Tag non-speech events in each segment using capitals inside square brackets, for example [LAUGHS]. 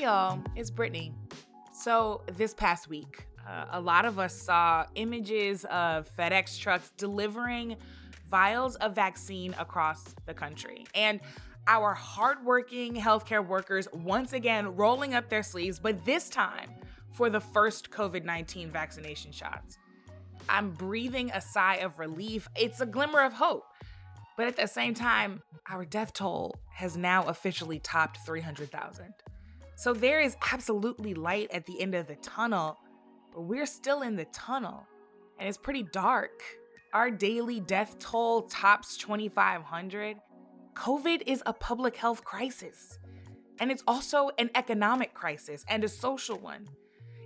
Y'all, it's Brittany. So, this past week, uh, a lot of us saw images of FedEx trucks delivering vials of vaccine across the country. And our hardworking healthcare workers once again rolling up their sleeves, but this time for the first COVID 19 vaccination shots. I'm breathing a sigh of relief. It's a glimmer of hope. But at the same time, our death toll has now officially topped 300,000. So there is absolutely light at the end of the tunnel, but we're still in the tunnel and it's pretty dark. Our daily death toll tops 2,500. COVID is a public health crisis, and it's also an economic crisis and a social one.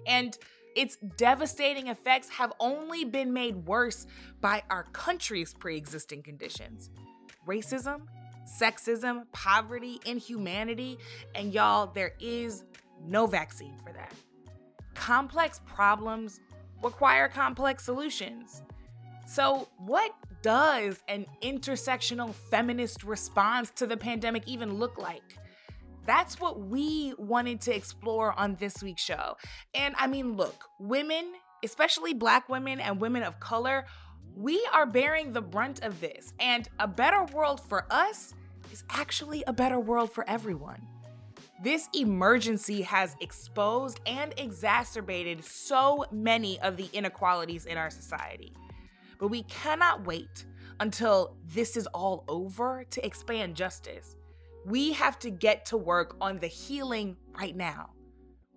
And its devastating effects have only been made worse by our country's pre existing conditions racism, sexism, poverty, inhumanity, and y'all, there is no vaccine for that. Complex problems require complex solutions. So, what does an intersectional feminist response to the pandemic even look like? That's what we wanted to explore on this week's show. And I mean, look, women, especially black women and women of color, we are bearing the brunt of this. And a better world for us is actually a better world for everyone. This emergency has exposed and exacerbated so many of the inequalities in our society. But we cannot wait until this is all over to expand justice. We have to get to work on the healing right now.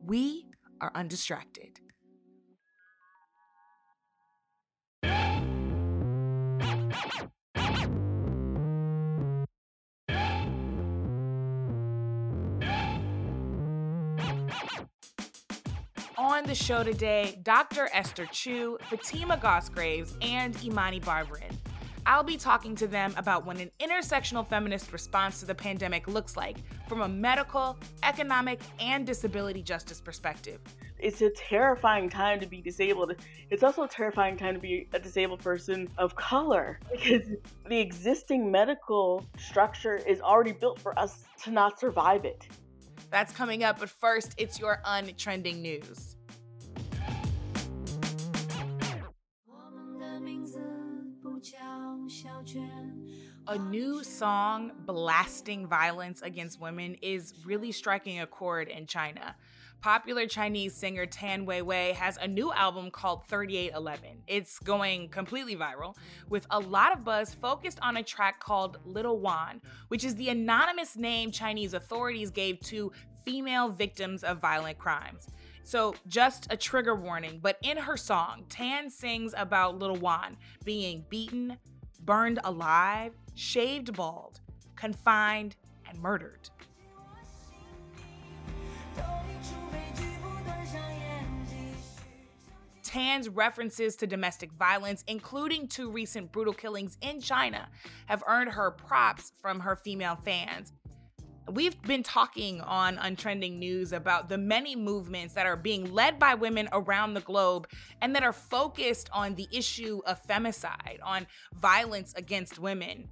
We are undistracted. On the show today, Dr. Esther Choo, Fatima Goss Graves, and Imani Barbarin. I'll be talking to them about what an intersectional feminist response to the pandemic looks like from a medical, economic, and disability justice perspective. It's a terrifying time to be disabled. It's also a terrifying time to be a disabled person of color [LAUGHS] because the existing medical structure is already built for us to not survive it. That's coming up, but first, it's your untrending news. A new song blasting violence against women is really striking a chord in China. Popular Chinese singer Tan Weiwei has a new album called 3811. It's going completely viral, with a lot of buzz focused on a track called Little Wan, which is the anonymous name Chinese authorities gave to female victims of violent crimes. So, just a trigger warning, but in her song, Tan sings about Little Wan being beaten, burned alive, shaved bald, confined, and murdered. Tan's references to domestic violence, including two recent brutal killings in China, have earned her props from her female fans. We've been talking on Untrending News about the many movements that are being led by women around the globe and that are focused on the issue of femicide, on violence against women.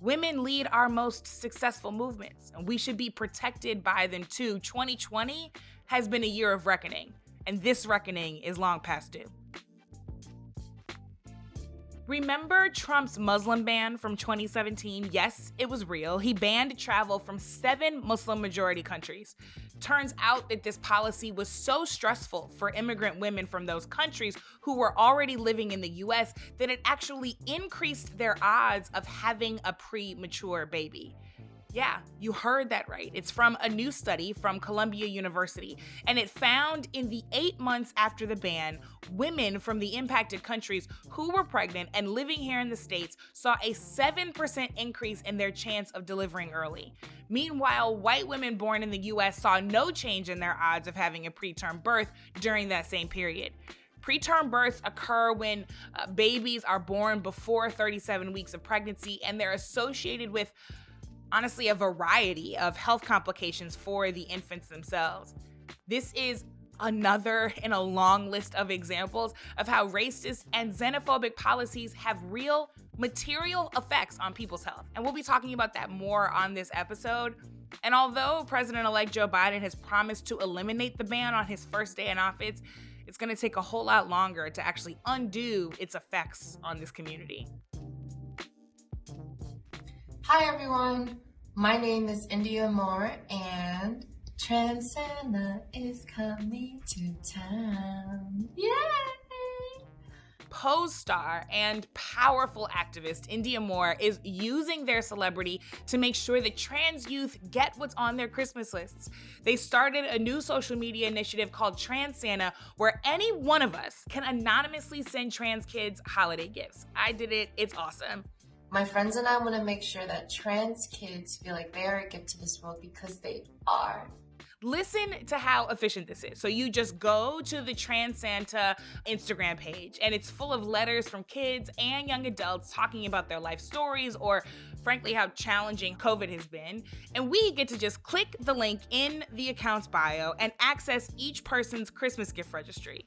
Women lead our most successful movements, and we should be protected by them too. 2020 has been a year of reckoning, and this reckoning is long past due. Remember Trump's Muslim ban from 2017? Yes, it was real. He banned travel from seven Muslim majority countries. Turns out that this policy was so stressful for immigrant women from those countries who were already living in the US that it actually increased their odds of having a premature baby. Yeah, you heard that right. It's from a new study from Columbia University, and it found in the eight months after the ban, women from the impacted countries who were pregnant and living here in the States saw a 7% increase in their chance of delivering early. Meanwhile, white women born in the US saw no change in their odds of having a preterm birth during that same period. Preterm births occur when uh, babies are born before 37 weeks of pregnancy and they're associated with honestly a variety of health complications for the infants themselves. This is another [LAUGHS] in a long list of examples of how racist and xenophobic policies have real material effects on people's health. And we'll be talking about that more on this episode. And although President elect Joe Biden has promised to eliminate the ban on his first day in office, it's going to take a whole lot longer to actually undo its effects on this community. Hi, everyone. My name is Indya Moore, and Trans Santa is coming to town. Yay! Pose star and powerful activist Indya Moore is using their celebrity to make sure that trans youth get what's on their Christmas lists. They started a new social media initiative called Trans Santa, where any one of us can anonymously send trans kids holiday gifts. I did it, it's awesome. My friends and I want to make sure that trans kids feel like they are a gift to this world because they are. Listen to how efficient this is. So you just go to the Trans Santa Instagram page, and it's full of letters from kids and young adults talking about their life stories or, frankly, how challenging COVID has been. And we get to just click the link in the account's bio and access each person's Christmas gift registry.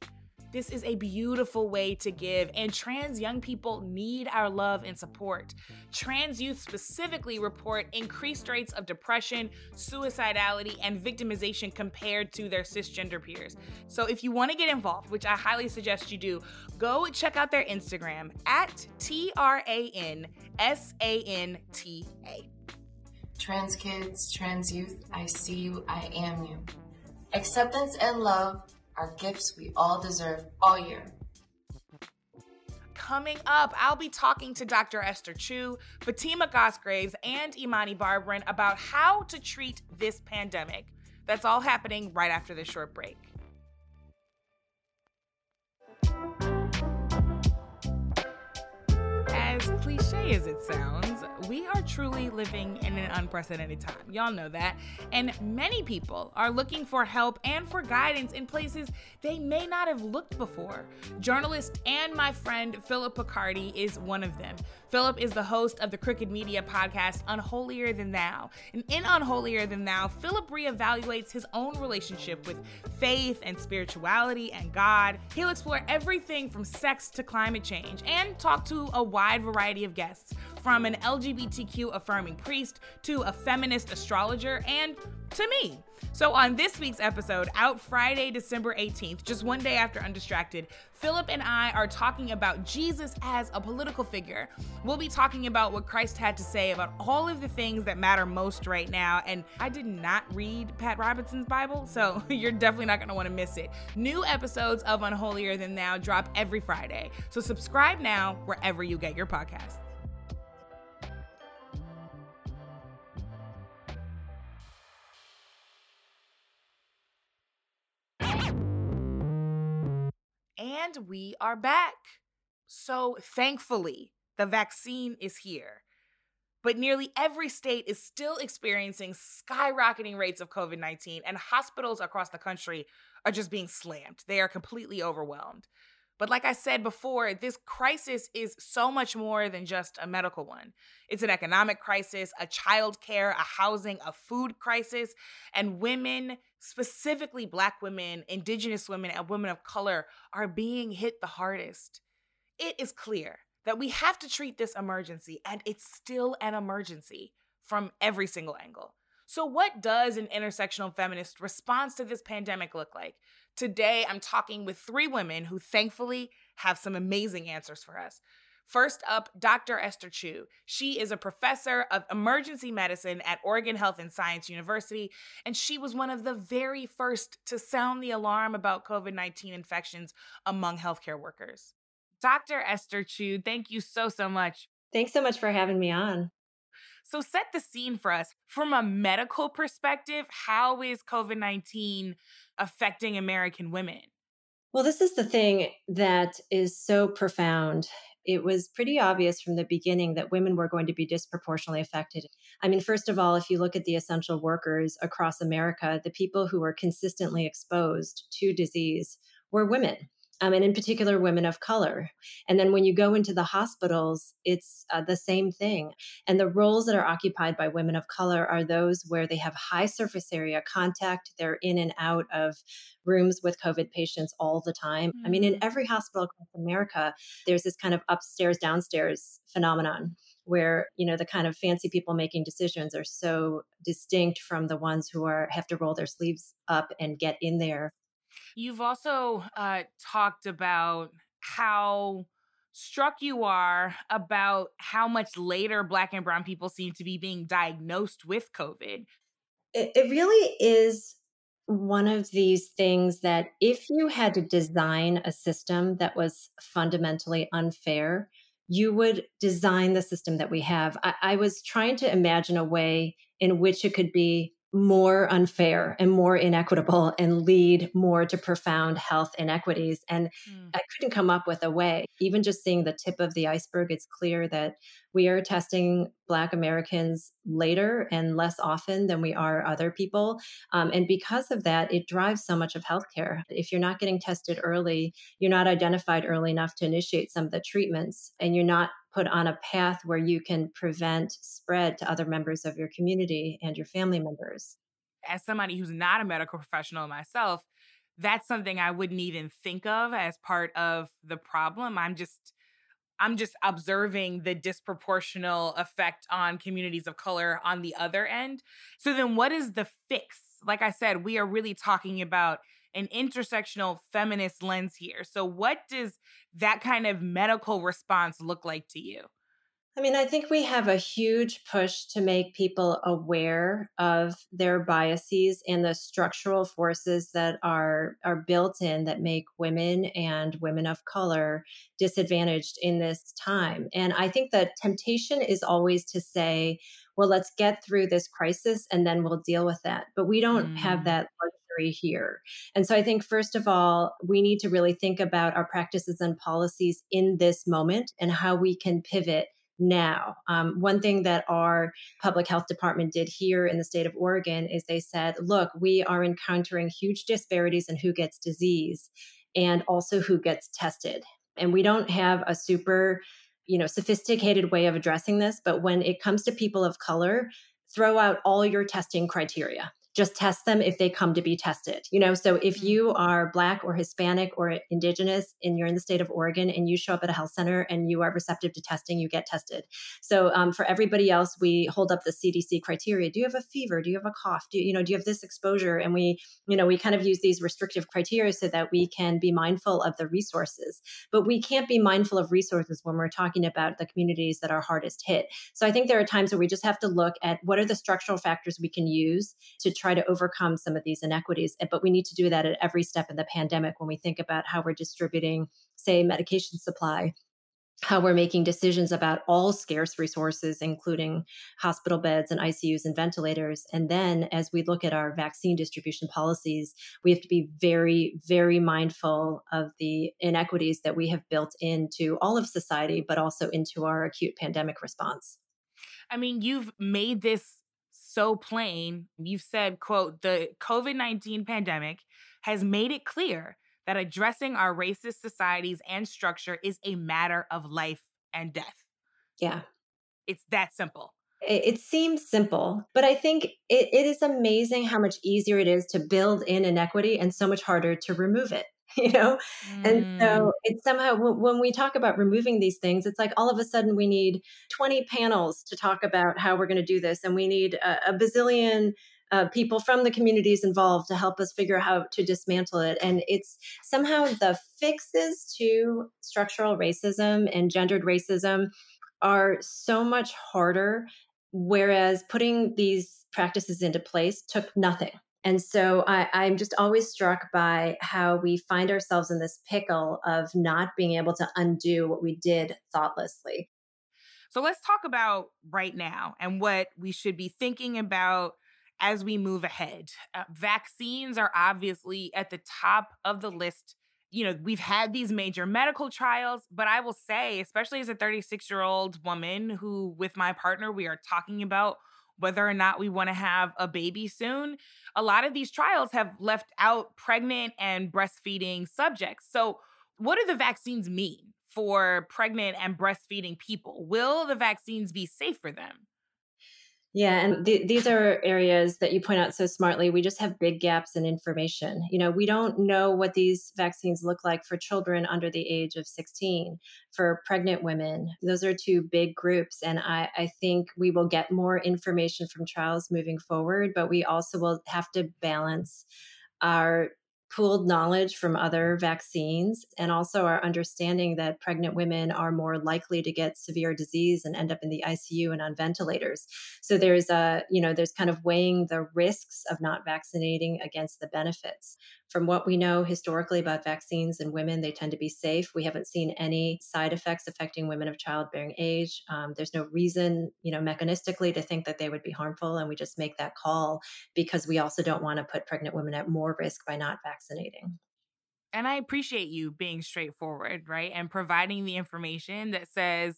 This is a beautiful way to give, and trans young people need our love and support. Trans youth specifically report increased rates of depression, suicidality, and victimization compared to their cisgender peers. So if you want to get involved, which I highly suggest you do, go check out their Instagram at T R A N S A N T A. Trans kids, trans youth, I see you, I am you. Acceptance and love are gifts we all deserve all year. Coming up, I'll be talking to Dr. Esther Choo, Fatima Goss Graves, and Imani Barbarin about how to treat this pandemic. That's all happening right after this short break. As cliche as it sounds, we are truly living in an unprecedented time. Y'all know that. And many people are looking for help and for guidance in places they may not have looked before. Journalist and my friend Phillip Picardi is one of them. Phillip is the host of the Crooked Media podcast Unholier Than Thou. And in Unholier Than Thou, Phillip reevaluates his own relationship with faith and spirituality and God. He'll explore everything from sex to climate change and talk to a wide variety of guests, from an LGBTQ affirming priest to a feminist astrologer and to me. So, on this week's episode, out Friday, December 18th, just one day after Undistracted, Phillip and I are talking about Jesus as a political figure. We'll be talking about what Christ had to say about all of the things that matter most right now. And I did not read Pat Robertson's Bible, so [LAUGHS] you're definitely not going to want to miss it. New episodes of Unholier Than Thou drop every Friday. So, subscribe now wherever you get your podcasts. And we are back. So thankfully, the vaccine is here. But nearly every state is still experiencing skyrocketing rates of COVID 19, and hospitals across the country are just being slammed. They are completely overwhelmed. But like I said before, this crisis is so much more than just a medical one. It's an economic crisis, a child care, a housing, a food crisis, and women, specifically Black women, Indigenous women, and women of color, are being hit the hardest. It is clear that we have to treat this emergency, and it's still an emergency from every single angle. So, what does an intersectional feminist response to this pandemic look like? Today, I'm talking with three women who thankfully have some amazing answers for us. First up, Dr. Esther Choo. She is a professor of emergency medicine at Oregon Health and Science University, and she was one of the very first to sound the alarm about COVID 19 infections among healthcare workers. Dr. Esther Choo, thank you so, so much. Thanks so much for having me on. So, set the scene for us. From a medical perspective, how is COVID 19 affecting American women? Well, this is the thing that is so profound. It was pretty obvious from the beginning that women were going to be disproportionately affected. I mean, first of all, if you look at the essential workers across America, the people who were consistently exposed to disease were women um, and in particular women of color. And then when you go into the hospitals, it's uh, the same thing. And the roles that are occupied by women of color are those where they have high surface area contact. They're in and out of rooms with COVID patients all the time. Mm. I mean, in mm. every hospital across America, there's this kind of upstairs, downstairs phenomenon where you know the kind of fancy people making decisions are so distinct from the ones who are have to roll their sleeves up and get in there you've also uh, talked about how struck you are about how much later black and brown people seem to be being diagnosed with covid it, it really is one of these things that if you had to design a system that was fundamentally unfair, you would design the system that we have. I, I, was trying to imagine a way in which it could be more unfair and more inequitable and lead more to profound health inequities. And mm. I couldn't come up with a way. Even just seeing the tip of the iceberg, it's clear that we are testing Black Americans later and less often than we are other people. Um, and because of that, it drives so much of healthcare. If you're not getting tested early, you're not identified early enough to initiate some of the treatments, and you're not put on a path where you can prevent spread to other members of your community and your family members. As somebody who's not a medical professional myself, that's something I wouldn't even think of as part of the problem. I'm just I'm just observing the disproportional effect on communities of color on the other end. So then what is the fix? Like I said, we are really talking about an intersectional feminist lens here. So, what does that kind of medical response look like to you? I mean, I think we have a huge push to make people aware of their biases and the structural forces that are are built in that make women and women of color disadvantaged in this time. And I think the temptation is always to say, well, let's get through this crisis and then we'll deal with that. But we don't mm. have that here. And so I think, first of all, we need to really think about our practices and policies in this moment and how we can pivot now. Um, one thing that our public health department did here in the state of Oregon is they said, look, we are encountering huge disparities in who gets disease and also who gets tested. And we don't have a super you know sophisticated way of addressing this but when it comes to people of color throw out all your testing criteria just test them if they come to be tested. You know, so if mm-hmm. you are Black or Hispanic or Indigenous and you're in the state of Oregon and you show up at a health center and you are receptive to testing, you get tested. So um, for everybody else, we hold up the CDC criteria. Do you have a fever? Do you have a cough? Do you, you know, do you have this exposure? And we, you know, we kind of use these restrictive criteria so that we can be mindful of the resources. But we can't be mindful of resources when we're talking about the communities that are hardest hit. So I think there are times where we just have to look at what are the structural factors we can use to try try to overcome some of these inequities. But we need to do that at every step in the pandemic when we think about how we're distributing, say, medication supply how we're making decisions about all scarce resources, including hospital beds and ICUs and ventilators. And then as we look at our vaccine distribution policies, we have to be very, very mindful of the inequities that we have built into all of society, but also into our acute pandemic response. I mean, you've made this so plain. You've said, quote, the COVID-19 pandemic has made it clear that addressing our racist societies and structure is a matter of life and death. Yeah. It's that simple. It, it seems simple, but I think it, it is amazing how much easier it is to build in inequity and so much harder to remove it. You know mm. and so mm. it's somehow when we talk about removing these things it's like all of a sudden we need 20 panels to talk about how we're going to do this and we need a, a bazillion uh, people from the communities involved to help us figure out how to dismantle it. And it's somehow the fixes to structural racism and gendered racism are so much harder, whereas putting these practices into place took nothing. And so I, I'm just always struck by how we find ourselves in this pickle of not being able to undo what we did thoughtlessly. So let's talk about right now and what we should be thinking about as we move ahead. Uh, vaccines are obviously at the top of the list. You know, we've had these major medical trials, but I will say, especially as a 36 year old woman who, with my partner, we are talking about whether or not we want to have a baby soon. A lot of these trials have left out pregnant and breastfeeding subjects. So, what do the vaccines mean for pregnant and breastfeeding people? Will the vaccines be safe for them? Yeah, and th- these are areas that you point out so smartly. We just have big gaps in information. You know, we don't know what these vaccines look like for children under the age of 16, for pregnant women. Those are two big groups. And I, I think we will get more information from trials moving forward, but we also will have to balance our pooled knowledge from other vaccines and also our understanding that pregnant women are more likely to get severe disease and end up in the ICU and on ventilators. So there's a, you know, there's kind of weighing the risks of not vaccinating against the benefits. From what we know historically about vaccines and women, they tend to be safe. We haven't seen any side effects affecting women of childbearing age. Um, there's no reason, you know, mechanistically to think that they would be harmful. And we just make that call because we also don't want to put pregnant women at more risk by not vaccinating. And I appreciate you being straightforward, right? And providing the information that says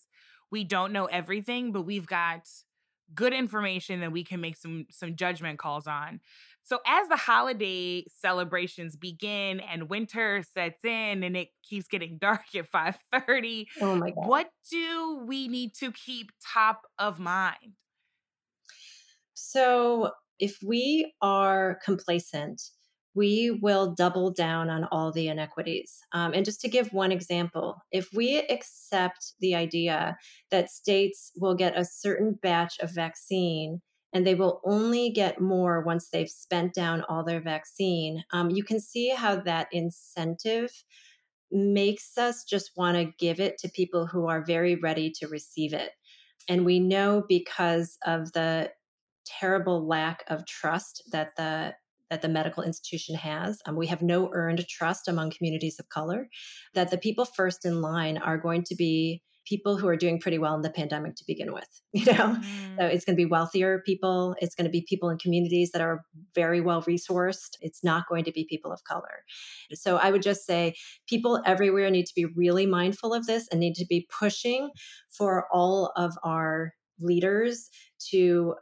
we don't know everything, but we've got good information that we can make some some judgment calls on. So as the holiday celebrations begin and winter sets in and it keeps getting [LAUGHS] dark at 5:30, oh my God. what do we need to keep top of mind? So if we are complacent, we will double down on all the inequities. Um, and just to give one example, if we accept the idea that states will get a certain batch of vaccine and they will only get more once they've spent down all their vaccine. Um, you can see how that incentive makes us just want to give it to people who are very ready to receive it. And we know because of the terrible lack of trust that the that the medical institution has. Um, we have no earned trust among communities of color that the people first in line are going to be people who are doing pretty well in the pandemic to begin with [LAUGHS] you know mm. so it's going to be wealthier people it's going to be people in communities that are very well resourced it's not going to be people of color so i would just say people everywhere need to be really mindful of this and need to be pushing for all of our leaders to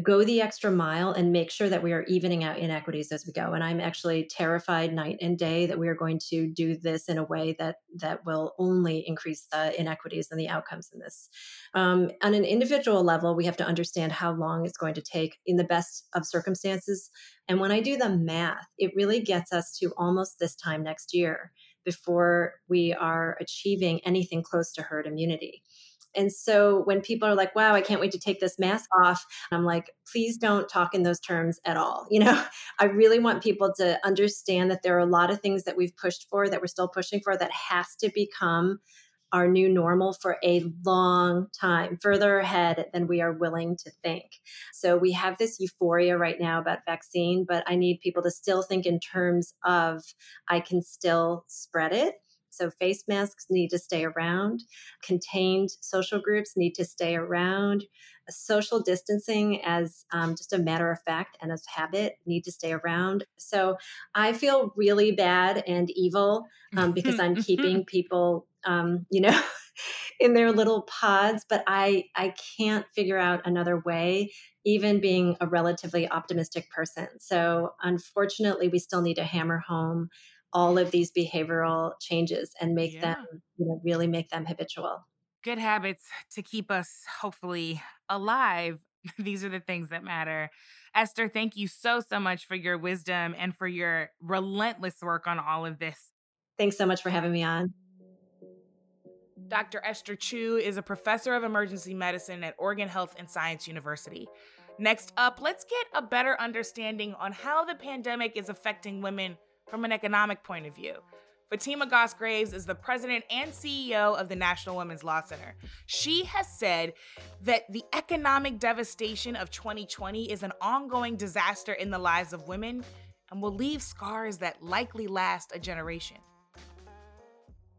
go the extra mile and make sure that we are evening out inequities as we go. And i'm actually terrified night and day that we are going to do this in a way that that will only increase the inequities and the outcomes in this. Um, on an individual level we have to understand how long it's going to take in the best of circumstances. And when i do the math it really gets us to almost this time next year before we are achieving anything close to herd immunity and so when people are like, wow, I can't wait to take this mask off, I'm like, please don't talk in those terms at all. [LAUGHS] You know, I really want people to understand that there are a lot of things that we've pushed for, that we're still pushing for, that has to become our new normal for a long time, further ahead than we are willing to think. So we have this euphoria right now about vaccine, but I need people to still think in terms of I can still spread it so face masks need to stay around, contained social groups need to stay around, social distancing as um, just a matter of fact and as habit need to stay around. So I feel really bad and evil um, because I'm keeping people, um, you know. [LAUGHS] in their little pods but i i can't figure out another way even being a relatively optimistic person so unfortunately we still need to hammer home all of these behavioral changes and make yeah. them, you know, really make them habitual. Good habits to keep us hopefully alive. [LAUGHS] These are the things that matter. Esther, thank you so, so much for your wisdom and for your relentless work on all of this. Thanks so much for having me on. Dr. Esther Choo is a professor of emergency medicine at Oregon Health and Science University. Next up, let's get a better understanding on how the pandemic is affecting women from an economic point of view. Fatima Goss Graves is the president and CEO of the National Women's Law Center. She has said that the economic devastation of 2020 is an ongoing disaster in the lives of women and will leave scars that likely last a generation.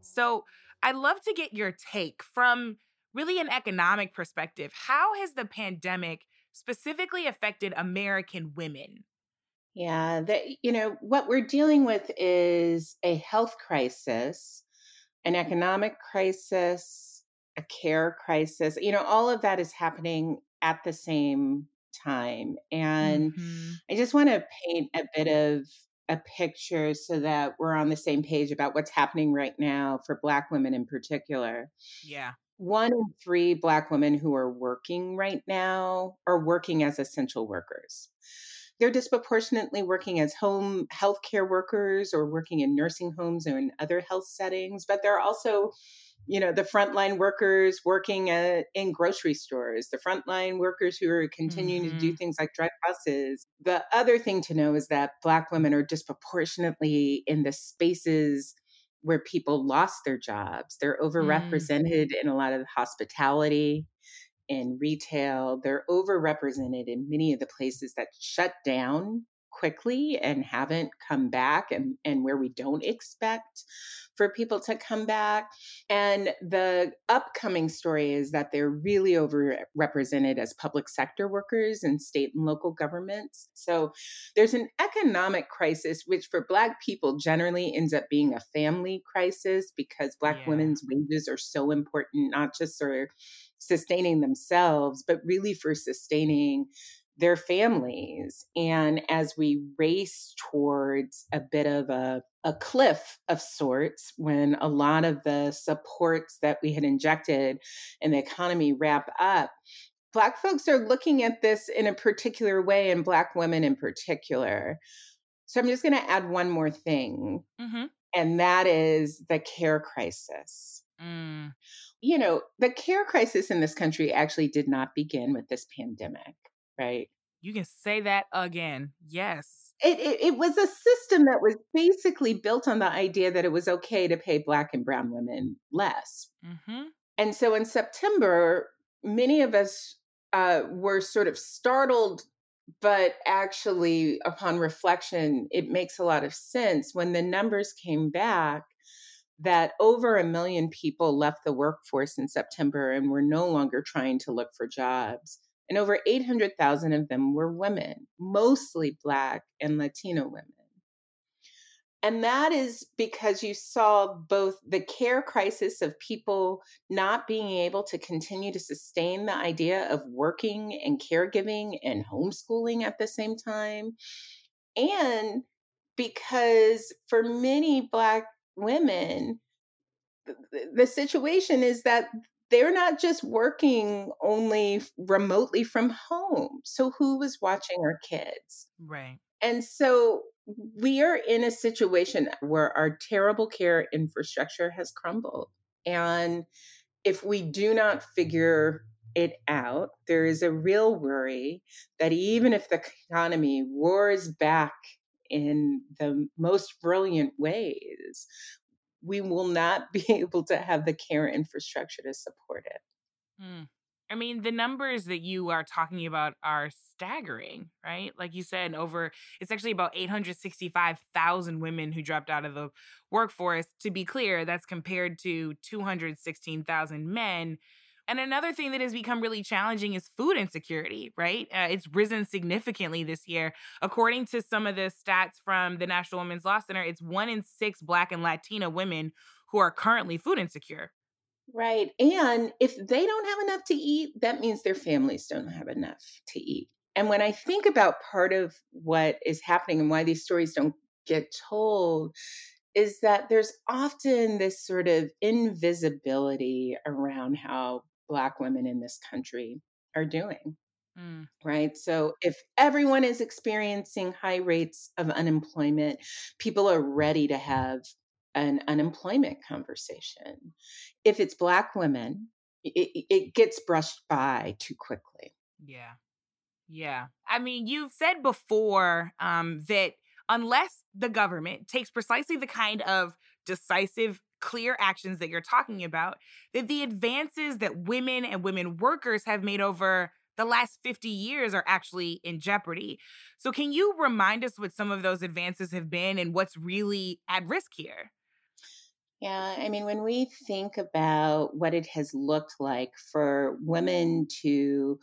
So, I'd love to get your take from really an economic perspective. How has the pandemic specifically affected American women? Yeah, that you know what we're dealing with is a health crisis, an economic crisis, a care crisis. You know, all of that is happening at the same time. And mm-hmm. I just want to paint a bit of a picture so that we're on the same page about what's happening right now for black women in particular. Yeah. one in three Black women who are working right now are working as essential workers. They're disproportionately working as home healthcare workers or working in nursing homes or in other health settings, but they're also you know the frontline workers working at, in grocery stores the frontline workers who are continuing mm-hmm. to do mm-hmm. things like drive buses the other thing to know is that black women are disproportionately in the spaces where people lost their jobs they're mm. overrepresented mm. in a lot of hospitality in retail they're overrepresented in many of the places that shut down quickly and haven't come back and, and where we don't expect for people to come back. And the upcoming story is that they're really overrepresented as public sector workers in state and local governments. So there's an economic crisis, which for Black people generally ends up being a family crisis because Black yeah. women's wages are so important, not just for sustaining themselves, but really for sustaining their families. And as we race towards a bit of a, a cliff of sorts, when a lot of the supports that we had injected in the economy wrap up, Black folks are looking at this in a particular way, and Black women in particular. So I'm just going to add one more thing, mm-hmm. and that is the care crisis. Mm. You know, the care crisis in this country actually did not begin with this pandemic right? You can say that again. Yes. It, it, it, was a system that was basically built on the idea that it was okay to pay Black and Brown women less. Mm-hmm. And so in September, many of us uh, were sort of startled, but actually, upon reflection, it makes a lot of sense when the numbers came back that over a million people left the workforce in September and were no longer trying to look for jobs and over 800,000 of them were women, mostly Black and Latino women. And that is because you saw both the care crisis of people not being able to continue to sustain the idea of working and caregiving and homeschooling at the same time. And because for many Black women, the situation is that they're not just working only remotely from home. So who was watching our kids? Right. And so we are in a situation where our terrible care infrastructure has crumbled. And if we do not figure it out, there is a real worry that even if the economy roars back in the most brilliant ways, we will not [LAUGHS] be able to have the care infrastructure to support it. Mm. I mean, the numbers that you are talking about are staggering, right? Like you said, over it's actually about 865,000 women who dropped out of the workforce. To be clear, that's compared to 216,000 men and another thing that has become really challenging is food insecurity, right? Uh, it's risen significantly this year. According to some of the stats from the National Women's Law Center, it's one in six Black and Latina women who are currently food insecure. Right. And if they don't have enough to eat, that means their families don't have enough to eat. And when I think about part of what is happening and why these stories don't get told, is that there's often this sort of invisibility around how Black women in this country are doing. Mm. Right. So if everyone is experiencing high rates of unemployment, people are ready to have an unemployment conversation. If it's Black women, it, it gets brushed by too quickly. Yeah. Yeah. I mean, you've said before um, that unless the government takes precisely the kind of decisive clear actions that you're talking about, that the advances that women and women workers have made over the last 50 years are actually in jeopardy. So, can you remind us what some of those advances have been and what's really at risk here? Yeah, I mean, when we think about what it has looked like for women to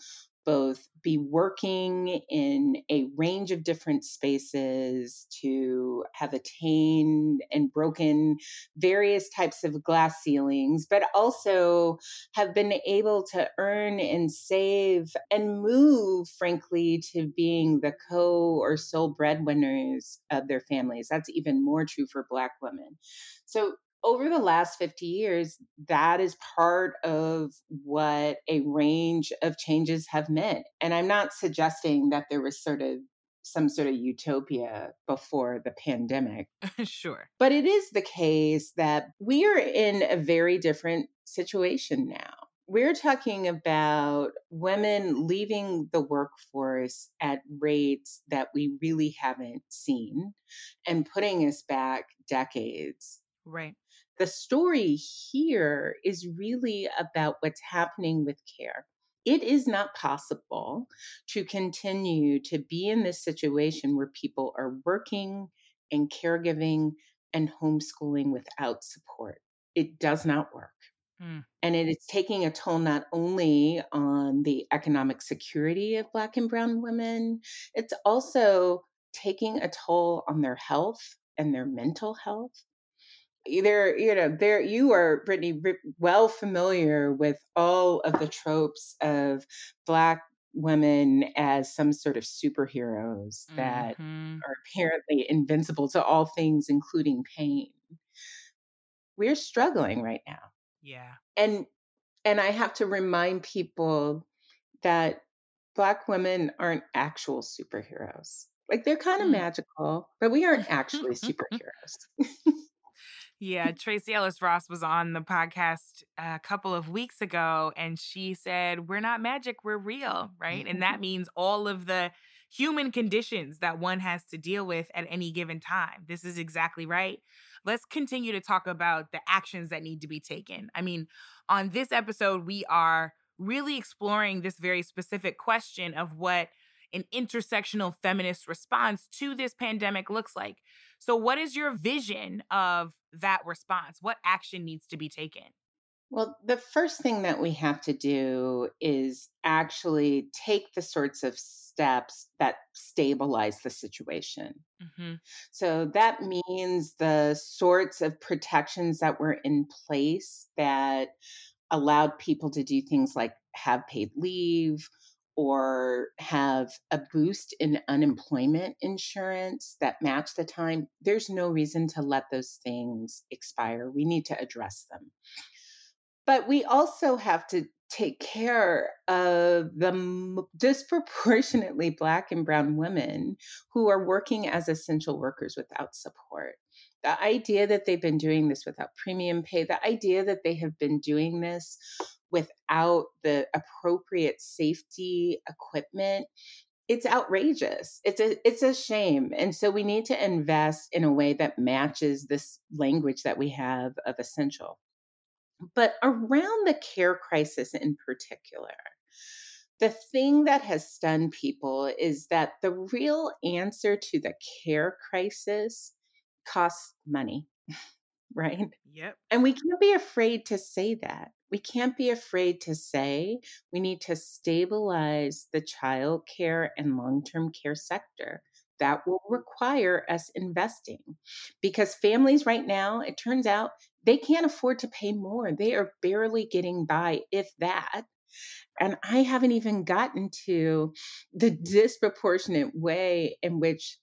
both be working in a range of different spaces to have attained and broken various types of glass ceilings, but also have been able to earn and save and move, frankly, to being the co or sole breadwinners of their families. That's even more true for Black women. So over the last 50 years, that is part of what a range of changes have meant. And I'm not suggesting that there was sort of some sort of utopia before the pandemic. [LAUGHS] sure. But it is the case that we are in a very different situation now. We're talking about women leaving the workforce at rates that we really haven't seen and putting us back decades. Right. The story here is really about what's happening with care. It is not possible to continue to be in this situation where people are working and caregiving and homeschooling without support. It does not work. Mm. And it is taking a toll not only on the economic security of Black and Brown women, it's also taking a toll on their health and their mental health. There, you know, there you are, Brittany, well familiar with all of the tropes of Black women as some sort of superheroes that mm-hmm. are apparently invincible to all things, including pain. We're struggling right now. Yeah. And and I have to remind people that black women aren't actual superheroes. Like they're kind of mm. magical, but we aren't actually [LAUGHS] superheroes. [LAUGHS] yeah, Tracee Ellis Ross was on the podcast a couple of weeks ago and she said, We're not magic, we're real, right? And that mm-hmm. means all of the human conditions that one has to deal with at any given time. This is exactly right let's continue to talk about the actions that need to be taken. I mean, on this episode, we are really exploring this very specific question of what an intersectional feminist response to this pandemic looks like. So, what is your vision of that response? What action needs to be taken? Well, the first thing that we have to do is actually take the sorts of steps that stabilize the situation. Mm-hmm. So that means the sorts of protections that were in place that allowed people to do things like have paid leave or have a boost in unemployment insurance that match the time. There's no reason to let those things expire. We need to address them. But we also have to take care of the disproportionately Black and Brown women who are working as essential workers without support. The idea that they've been doing this without premium pay, the idea that they have been doing this without the appropriate safety equipment it's outrageous it's a it's a shame and so we need to invest in a way that matches this language that we have of essential but around the care crisis in particular, the thing that has stunned people is that the real answer to the care crisis costs money, [LAUGHS] right? Yep. And we can't be afraid to say that. We can't be afraid to say we need to stabilize the child care and long term care sector that will require us investing because families right now, it turns out they can't afford to pay more. They are barely getting by, if that. And I haven't even gotten to the disproportionate way in which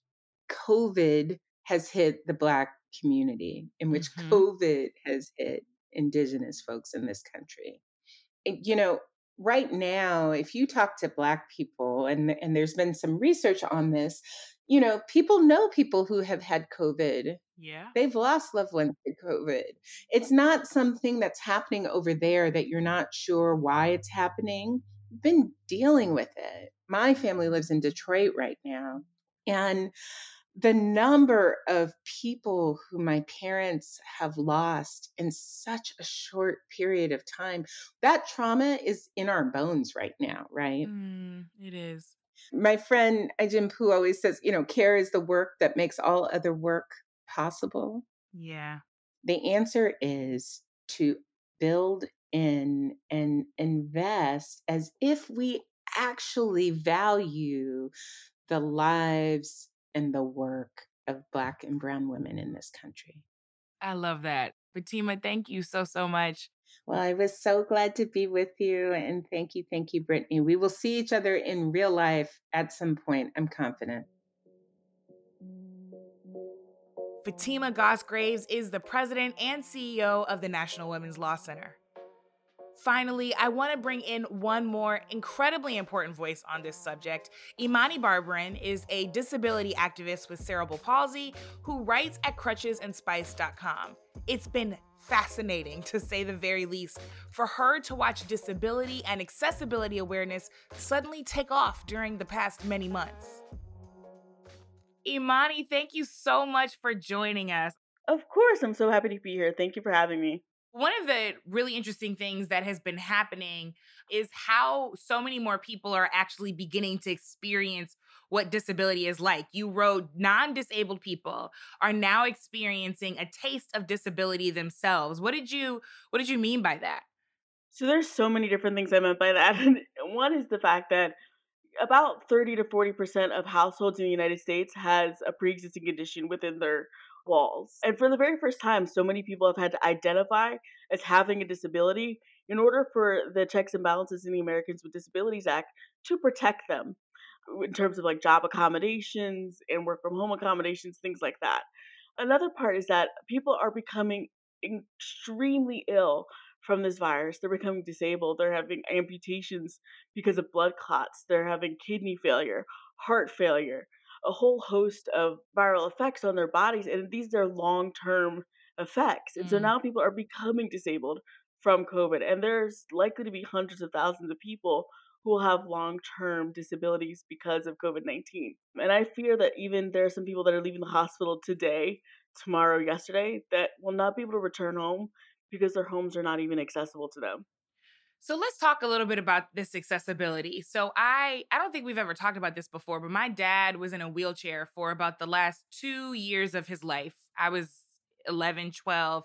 COVID has hit the Black community, in which mm-hmm. COVID has hit Indigenous folks in this country. You know, right now, if you talk to Black people, and, and there's been some research on this, you know, people know people who have had COVID. Yeah. They've lost loved ones to COVID. It's not something that's happening over there that you're not sure why it's happening. You've been dealing with it. My family lives in Detroit right now. And the number of people who my parents have lost in such a short period of time, that trauma is in our bones right now, right? Mm, it is. My friend Ai-jen Poo always says, you know, care is the work that makes all other work possible. Yeah. The answer is to build in and invest as if we actually value the lives and the work of Black and Brown women in this country. I love that. Fatima, thank you so, so much. Well, I was so glad to be with you. And thank you, thank you, Brittany. We will see each other in real life at some point, I'm confident. Fatima Goss Graves is the president and CEO of the National Women's Law Center. Finally, I want to bring in one more incredibly important voice on this subject. Imani Barbarin is a disability activist with cerebral palsy who writes at crutchesandspice.com. It's been fascinating, to say the very least, for her to watch disability and accessibility awareness suddenly take off during the past many months. Imani, thank you so much for joining us. Of course, I'm so happy to be here. Thank you for having me. One of the really interesting things that has been happening is how so many more people are actually beginning to experience what disability is like. You wrote non disabled people are now experiencing a taste of disability themselves. What did you what did you mean by that? So there's so many different things I meant by that. [LAUGHS] One is the fact that about 30 to 40% of households in the United States has a pre-existing condition within their walls. And for the very first time, so many people have had to identify as having a disability in order for the checks and balances in the Americans with Disabilities Act to protect them in terms of like job accommodations and work from home accommodations, things like that. Another part is that people are becoming extremely ill from this virus. They're becoming disabled. They're having amputations because of blood clots. They're having kidney failure, heart failure, a whole host of viral effects on their bodies. And these are long term effects. And mm. so now people are becoming disabled from COVID. And there's likely to be hundreds of thousands of people who will have long term disabilities because of COVID 19. And I fear that even there are some people that are leaving the hospital today, tomorrow, yesterday, that will not be able to return home because their homes are not even accessible to them. So let's talk a little bit about this accessibility. So I I don't think we've ever talked about this before, but my dad was in a wheelchair for about the last 2 years of his life. I was 11, 12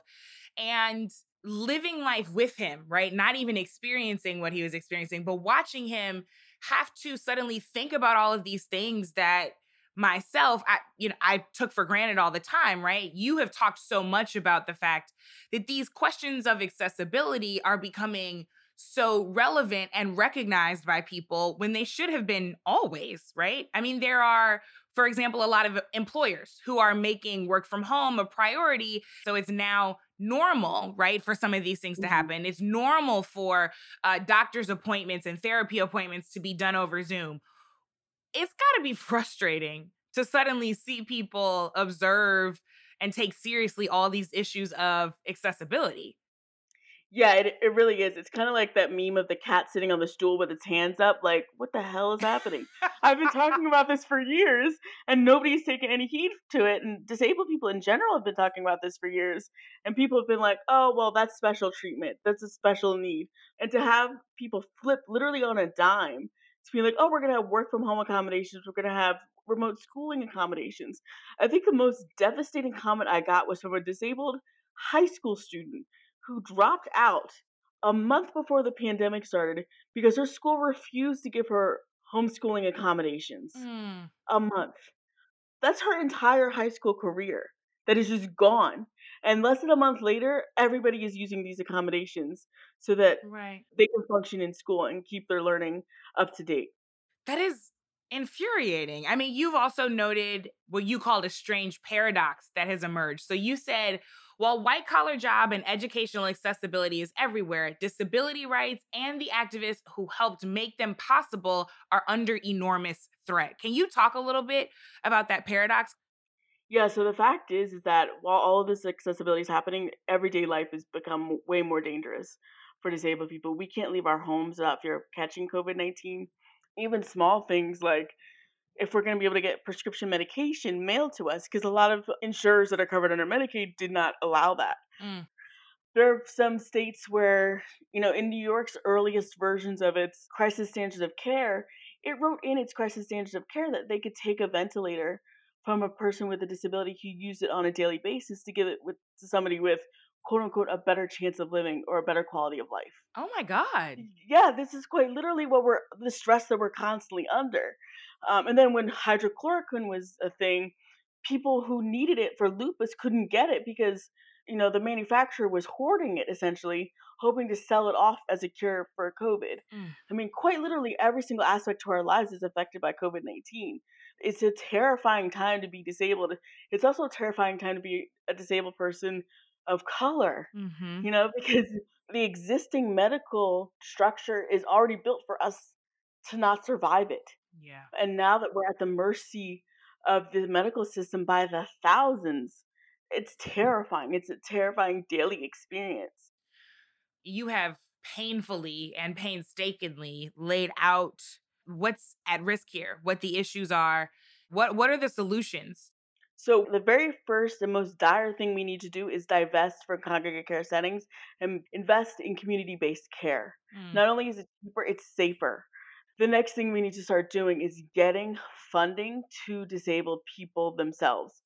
and living life with him, right? Not even experiencing what he was experiencing, but watching him have to suddenly think about all of these things that myself i you know i took for granted all the time right you have talked so much about the fact that these questions of accessibility are becoming so relevant and recognized by people when they should have been always, right? I mean, there are, for example, a lot of employers who are making work from home a priority. So it's now normal, right, for some of these things to mm-hmm. happen. It's normal for uh, doctor's appointments and therapy appointments to be done over Zoom. It's got to be [LAUGHS] frustrating to suddenly see people observe and take seriously all these issues of accessibility. Yeah, it, it really is. It's kind of like that meme of the cat sitting on the stool with its hands up. Like, what the hell is happening? I've been [LAUGHS] talking about this for years, and nobody's taken any heed to it. And disabled people in general have been talking about this for years. And people have been like, oh, well, that's special treatment. That's a special need. And to have people flip literally on a dime to be like, oh, we're going to have work from home accommodations. We're going to have remote schooling accommodations. I think the most devastating comment I got was from a disabled high school student who dropped out a month before the pandemic started because her school refused to give her homeschooling accommodations. Mm. A month. That's her entire high school career that is just gone. And less than a month later, everybody is using these accommodations so that right. they can function in school and keep their learning up to date. That is infuriating. I mean, you've also noted what you called a strange paradox that has emerged. So you said while white collar job and educational accessibility is everywhere, disability rights and the activists who helped make them possible are under enormous threat. Can you talk a little bit about that paradox? Yeah, so the fact is is that while all of this accessibility is happening, everyday life has become way more dangerous for disabled people. We can't leave our homes without fear of catching COVID 19. Even small things like if we're going to be able to get prescription medication mailed to us because a lot of insurers that are covered under Medicaid did not allow that. Mm. There are some states where, you know, in New York's earliest versions of its crisis standards of care, it wrote in its crisis standards of care that they could take a ventilator from a person with a disability who used it on a daily basis to give it with to somebody with quote unquote a better chance of living or a better quality of life. Oh my god. Yeah, this is quite literally what we're the stress that we're constantly under. Um, and then when hydrochloroquine was a thing, people who needed it for lupus couldn't get it because you know the manufacturer was hoarding it essentially, hoping to sell it off as a cure for COVID. Mm. I mean, quite literally, every single aspect to our lives is affected by COVID nineteen. It's a terrifying time to be disabled. It's also a terrifying time to be a disabled person of color, Mm-hmm. you know, because the existing medical structure is already built for us to not survive it. Yeah. And now that we're at the mercy of the medical system by the thousands, it's terrifying. It's a terrifying daily experience. You have painfully and painstakingly laid out what's at risk here, what the issues are, what what are the solutions? So, the very first and most dire thing we need to do is divest from congregate care settings and invest in community based care. Mm. Not only is it cheaper, it's safer. The next thing we need to start doing is getting funding to disabled people themselves.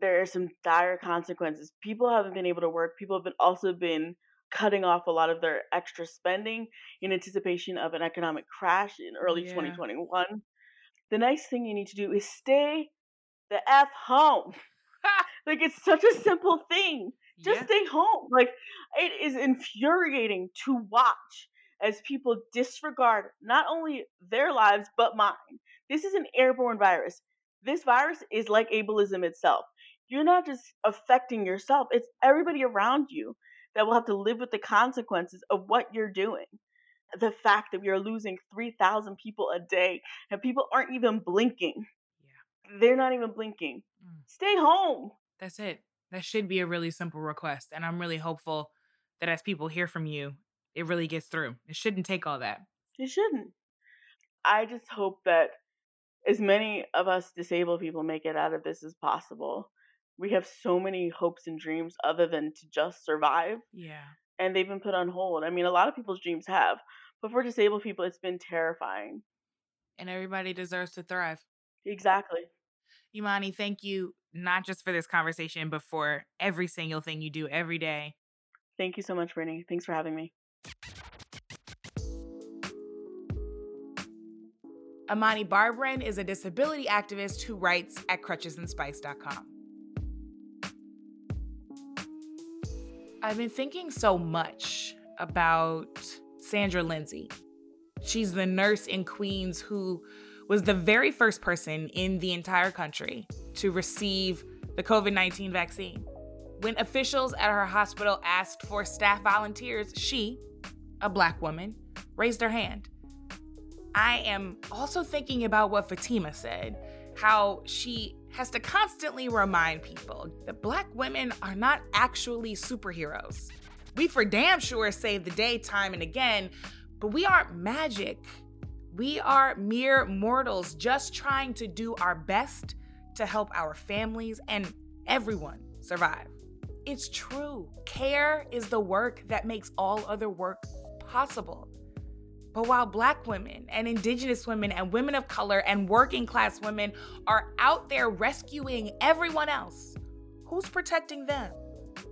There are some dire consequences. People haven't been able to work. People have been also been cutting off a lot of their extra spending in anticipation of an economic crash in early Yeah. 2021. The next thing you need to do is stay the F home. [LAUGHS] [LAUGHS] like it's such a simple thing. Just Yeah. stay home. Like it is infuriating to watch as people disregard not only their lives but mine. This is an airborne virus. This virus is like ableism itself. You're not just affecting yourself, it's everybody around you that will have to live with the consequences of what you're doing. The fact that we are losing 3,000 people a day and people aren't even blinking. They're not even blinking. Mm. Stay home. That's it. That should be a really simple request. And I'm really hopeful that as people hear from you, it really gets through. It shouldn't take all that. It shouldn't. I just hope that as many of us disabled people make it out of this as possible. We have so many hopes and dreams other than to just survive, Yeah. and they've been put on hold. I mean, a lot of people's dreams have, but for disabled people, it's been terrifying. And everybody deserves to thrive. Exactly. Imani, thank you not just for this conversation, but for every single thing you do every day. Thank you so much, Brittany. Thanks for having me. Imani Barbarin is a disability activist who writes at crutchesandspice.com. I've been thinking so much about Sandra Lindsay. She's the nurse in Queens who was the very first person in the entire country to receive the COVID 19 vaccine. When officials at her hospital asked for staff volunteers, she, a black woman, raised her hand. I am also thinking about what Fatima said, how she has to constantly remind people that black women are not actually superheroes. We for damn sure save the day time and again, but we aren't magic. We are mere mortals just trying to do our best to help our families and everyone survive. It's true. Care is the work that makes all other work possible. But while Black women and Indigenous women and women of color and working class women are out there rescuing everyone else, who's protecting them?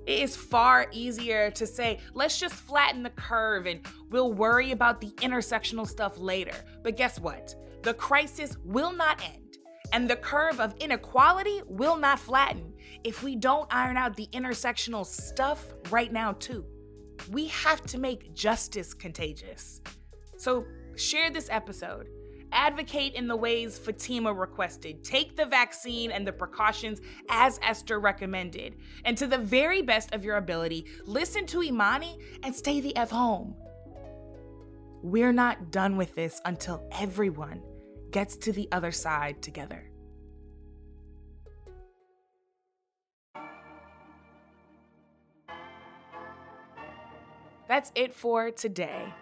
It is far easier to say, let's just flatten the curve and we'll worry about the intersectional stuff later. But guess what? The crisis will not end, and the curve of inequality will not flatten if we don't iron out the intersectional stuff right now, too. We have to make justice contagious. So share this episode. Advocate in the ways Fatima requested. Take the vaccine and the precautions as Esther recommended. And to the very best of your ability, listen to Imani and stay the F home. We're not done with this until everyone gets to the other side together. That's it for today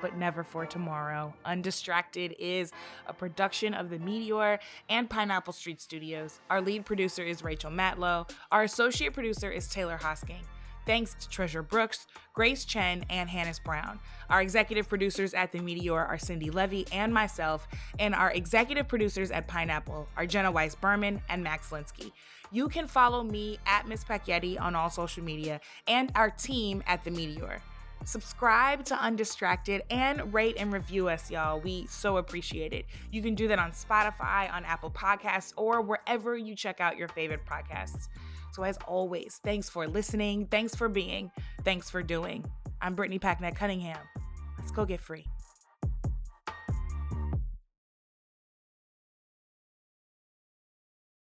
but never for tomorrow. Undistracted is a production of the Meteor and Pineapple Street Studios. Our lead producer is Rachel Matlow. Our associate producer is Taylor Hosking. Thanks to Treasure Brooks, Grace Chen, and Hannes Brown. Our executive producers at The Meteor are Cindy Leive and myself, and our executive producers at Pineapple are Jenna Weiss Berman and Max Linsky. You can follow me at Miss Packyetti on all social media and our team at The Meteor. Subscribe to Undistracted and rate and review us, y'all. We so appreciate it. You can do that on Spotify, on Apple Podcasts, or wherever you check out your favorite podcasts. So, as always, thanks for listening, thanks for being, thanks for doing. I'm Brittany Packnett Cunningham. Let's go get free.